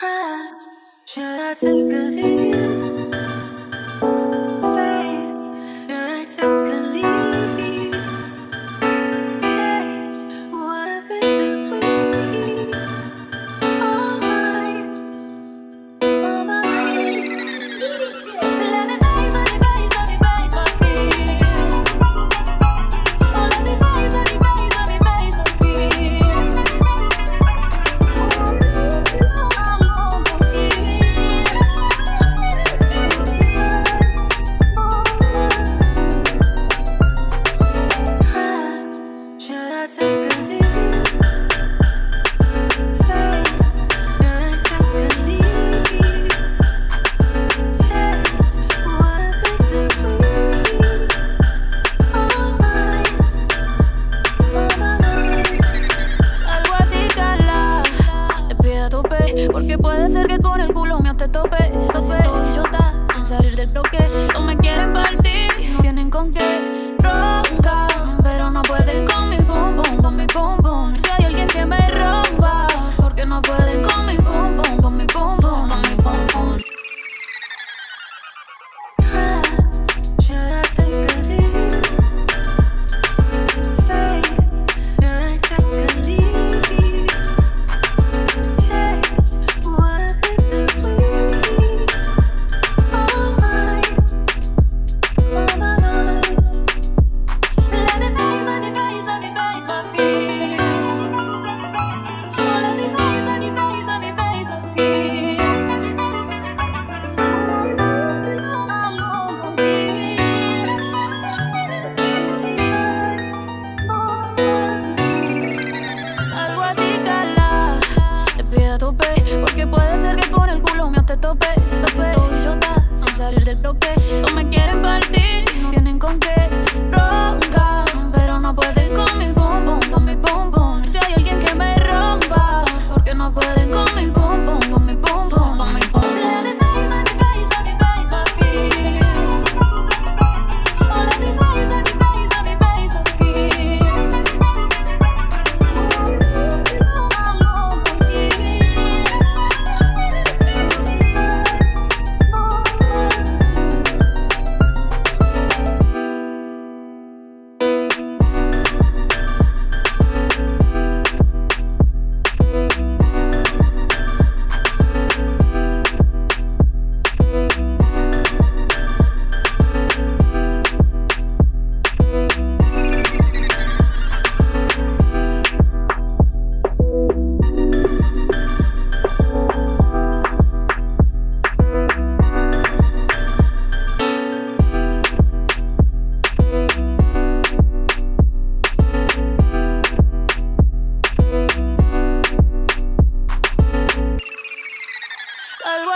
breath. Should I take a deep? Algo así calado, ve a tope, Porque puede ser que con el culo mío te tope. Lo siento, yo sin salir del bloque. No me quieren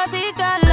así que